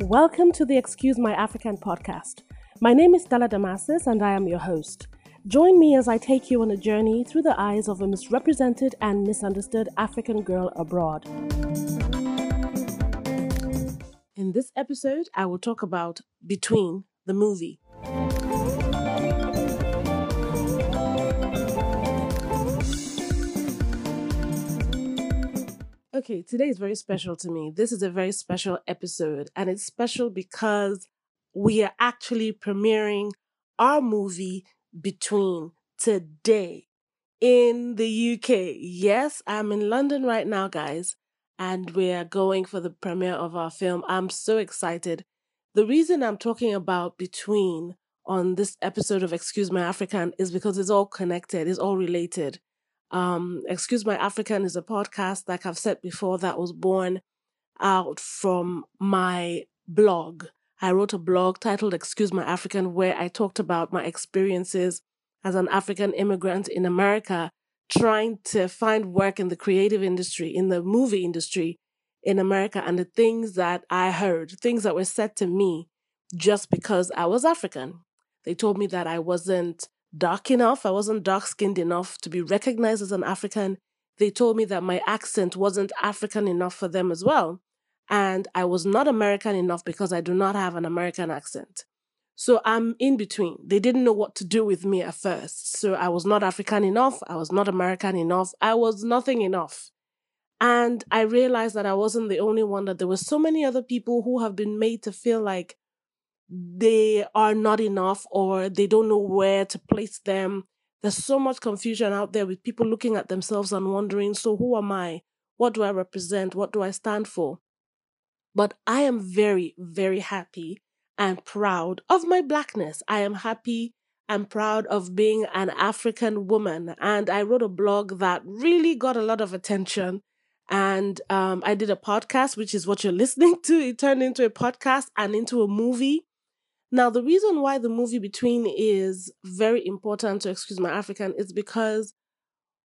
Welcome to the Excuse My African podcast. My name is Stella Damasus and I am your host. Join me as I take you on a journey through the eyes of a misrepresented and misunderstood African girl abroad. In this episode, I will talk about Between the movie. Okay, today is very special to me. This is a very special episode, and it's special because we are actually premiering our movie Between today in the UK. Yes, I'm in London right now, guys, and we're going for the premiere of our film. I'm so excited. The reason I'm talking about Between on this episode of Excuse My African is because it's all connected, it's all related. Um, Excuse My African is a podcast, like I've said before, that was born out from my blog. I wrote a blog titled Excuse My African, where I talked about my experiences as an African immigrant in America, trying to find work in the creative industry, in the movie industry in America, and the things that I heard, things that were said to me just because I was African. They told me that I wasn't dark enough. I wasn't dark skinned enough to be recognized as an African. They told me that my accent wasn't African enough for them as well. And I was not American enough because I do not have an American accent. So I'm in between. They didn't know what to do with me at first. So I was not African enough. I was not American enough. I was nothing enough. And I realized that I wasn't the only one, that there were so many other people who have been made to feel like they are not enough or they don't know where to place them. There's so much confusion out there with people looking at themselves and wondering, so who am I? What do I represent? What do I stand for? But I am very, very happy and proud of my blackness. I am happy and proud of being an African woman. And I wrote a blog that really got a lot of attention. And um, I did a podcast, which is what you're listening to. It turned into a podcast and into a movie. Now, the reason why the movie Between is very important to Excuse My African is because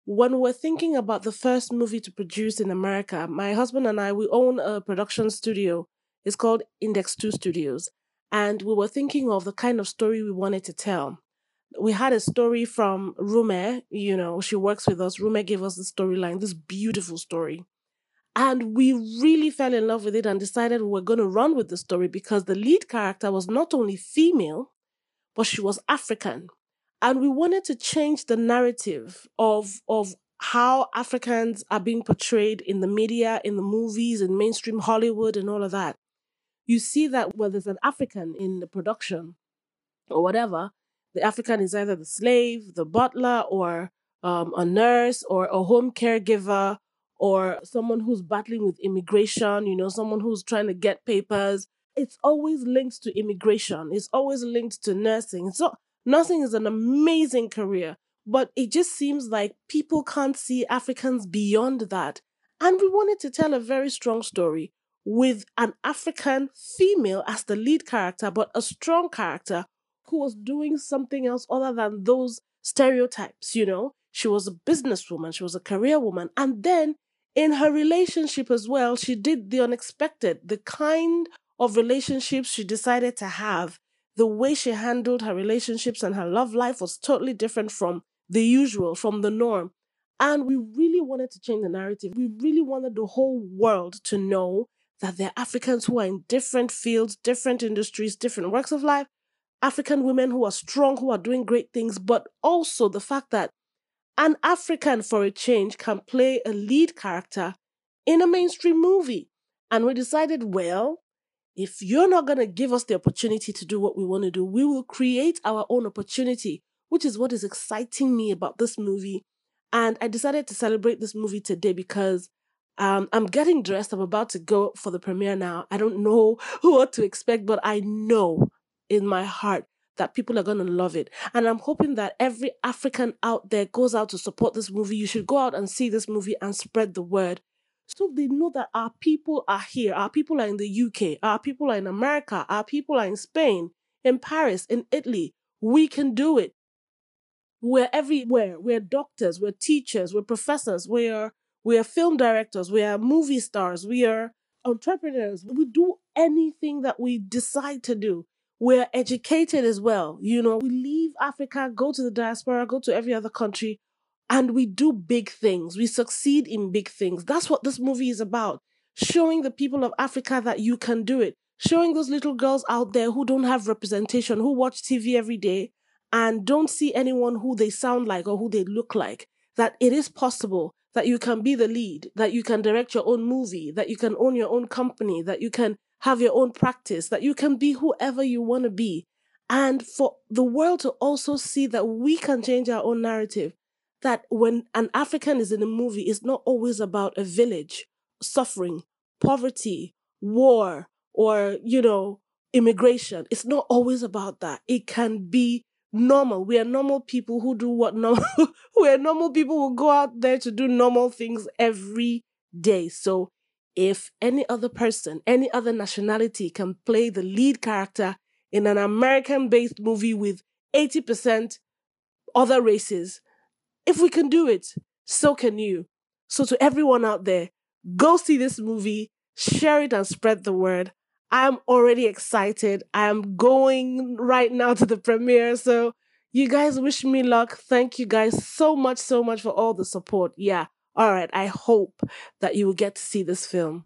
when we're thinking about the first movie to produce in America, my husband and I, we own a production studio. It's called Index 2 Studios. And we were thinking of the kind of story we wanted to tell. We had a story from Rume, you know, she works with us. Rume gave us the storyline, this beautiful story. And we really fell in love with it and decided we were going to run with the story because the lead character was not only female, but she was African. And we wanted to change the narrative of, of how Africans are being portrayed in the media, in the movies, in mainstream Hollywood, and all of that. You see that where there's an African in the production or whatever, the African is either the slave, the butler, or um, a nurse, or a home caregiver, or someone who's battling with immigration, you know, someone who's trying to get papers. It's always linked to immigration. It's always linked to nursing. So nursing is an amazing career, but it just seems like people can't see Africans beyond that. And we wanted to tell a very strong story with an African female as the lead character, but a strong character who was doing something else other than those stereotypes, you know? She was a businesswoman, she was a career woman, and then in her relationship as well, she did the unexpected, the kind of relationships she decided to have. The way she handled her relationships and her love life was totally different from the usual, from the norm. And we really wanted to change the narrative. We really wanted the whole world to know that there are Africans who are in different fields, different industries, different works of life, African women who are strong, who are doing great things, but also the fact that an African for a change can play a lead character in a mainstream movie. And we decided, well, if you're not going to give us the opportunity to do what we want to do, we will create our own opportunity, which is what is exciting me about this movie. And I decided to celebrate this movie today because um, I'm getting dressed. I'm about to go for the premiere now. I don't know what to expect, but I know in my heart that people are going to love it. And I'm hoping that every African out there goes out to support this movie. You should go out and see this movie and spread the word so they know that our people are here. Our people are in the UK. Our people are in America. Our people are in Spain, in Paris, in Italy. We can do it. We're everywhere. We're doctors, we're teachers, we're professors, we're we're film directors, we are movie stars, we are entrepreneurs. We do anything that we decide to do. We're educated as well. You know, we leave Africa, go to the diaspora, go to every other country, and we do big things. We succeed in big things. That's what this movie is about. Showing the people of Africa that you can do it. Showing those little girls out there who don't have representation, who watch TV every day and don't see anyone who they sound like or who they look like, that it is possible that you can be the lead, that you can direct your own movie, that you can own your own company, that you can have your own practice, that you can be whoever you want to be. And for the world to also see that we can change our own narrative, that when an African is in a movie, it's not always about a village, suffering, poverty, war, or, you know, immigration. It's not always about that. It can be normal. We are normal people who do what normal we are normal people who go out there to do normal things every day. So if any other person, any other nationality can play the lead character in an American based movie with 80% other races, if we can do it, so can you. So, to everyone out there, go see this movie, share it, and spread the word. I'm already excited. I'm going right now to the premiere. So, you guys wish me luck. Thank you guys so much, so much for all the support. Yeah. All right. I hope that you will get to see this film.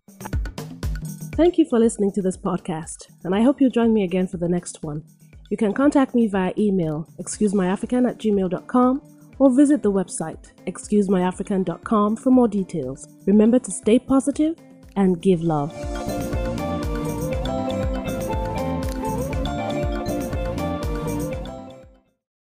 Thank you for listening to this podcast, and I hope you'll join me again for the next one. You can contact me via email, excusemyafrican at gmail.com, or visit the website, excusemyafrican.com, for more details. Remember to stay positive and give love.